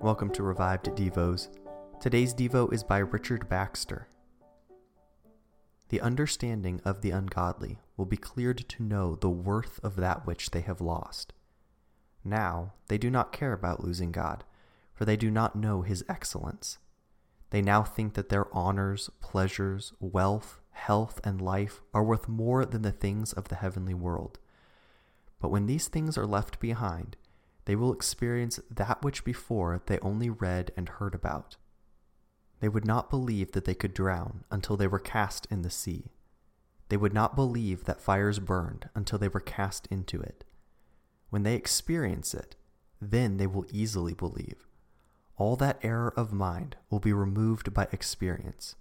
Welcome to Revived Devos. Today's Devo is by Richard Baxter. The understanding of the ungodly will be cleared to know the worth of that which they have lost. Now they do not care about losing God, for they do not know his excellence. They now think that their honors, pleasures, wealth, health, and life are worth more than the things of the heavenly world. But when these things are left behind, they will experience that which before they only read and heard about. They would not believe that they could drown until they were cast in the sea. They would not believe that fires burned until they were cast into it. When they experience it, then they will easily believe. All that error of mind will be removed by experience.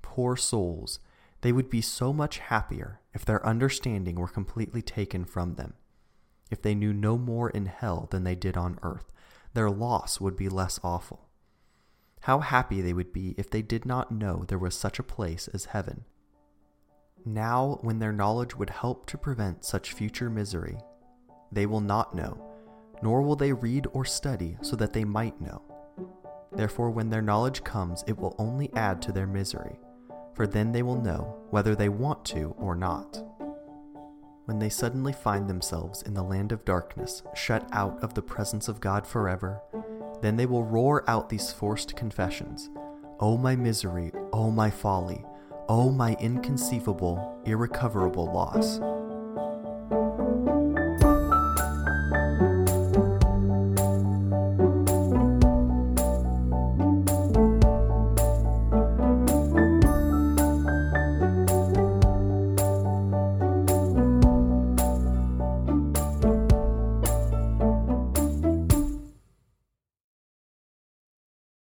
Poor souls, they would be so much happier if their understanding were completely taken from them. If they knew no more in hell than they did on earth, their loss would be less awful. How happy they would be if they did not know there was such a place as heaven. Now, when their knowledge would help to prevent such future misery, they will not know, nor will they read or study so that they might know. Therefore, when their knowledge comes, it will only add to their misery, for then they will know whether they want to or not when they suddenly find themselves in the land of darkness, shut out of the presence of God forever, then they will roar out these forced confessions oh, my misery, oh, my folly, oh, my inconceivable, irrecoverable loss.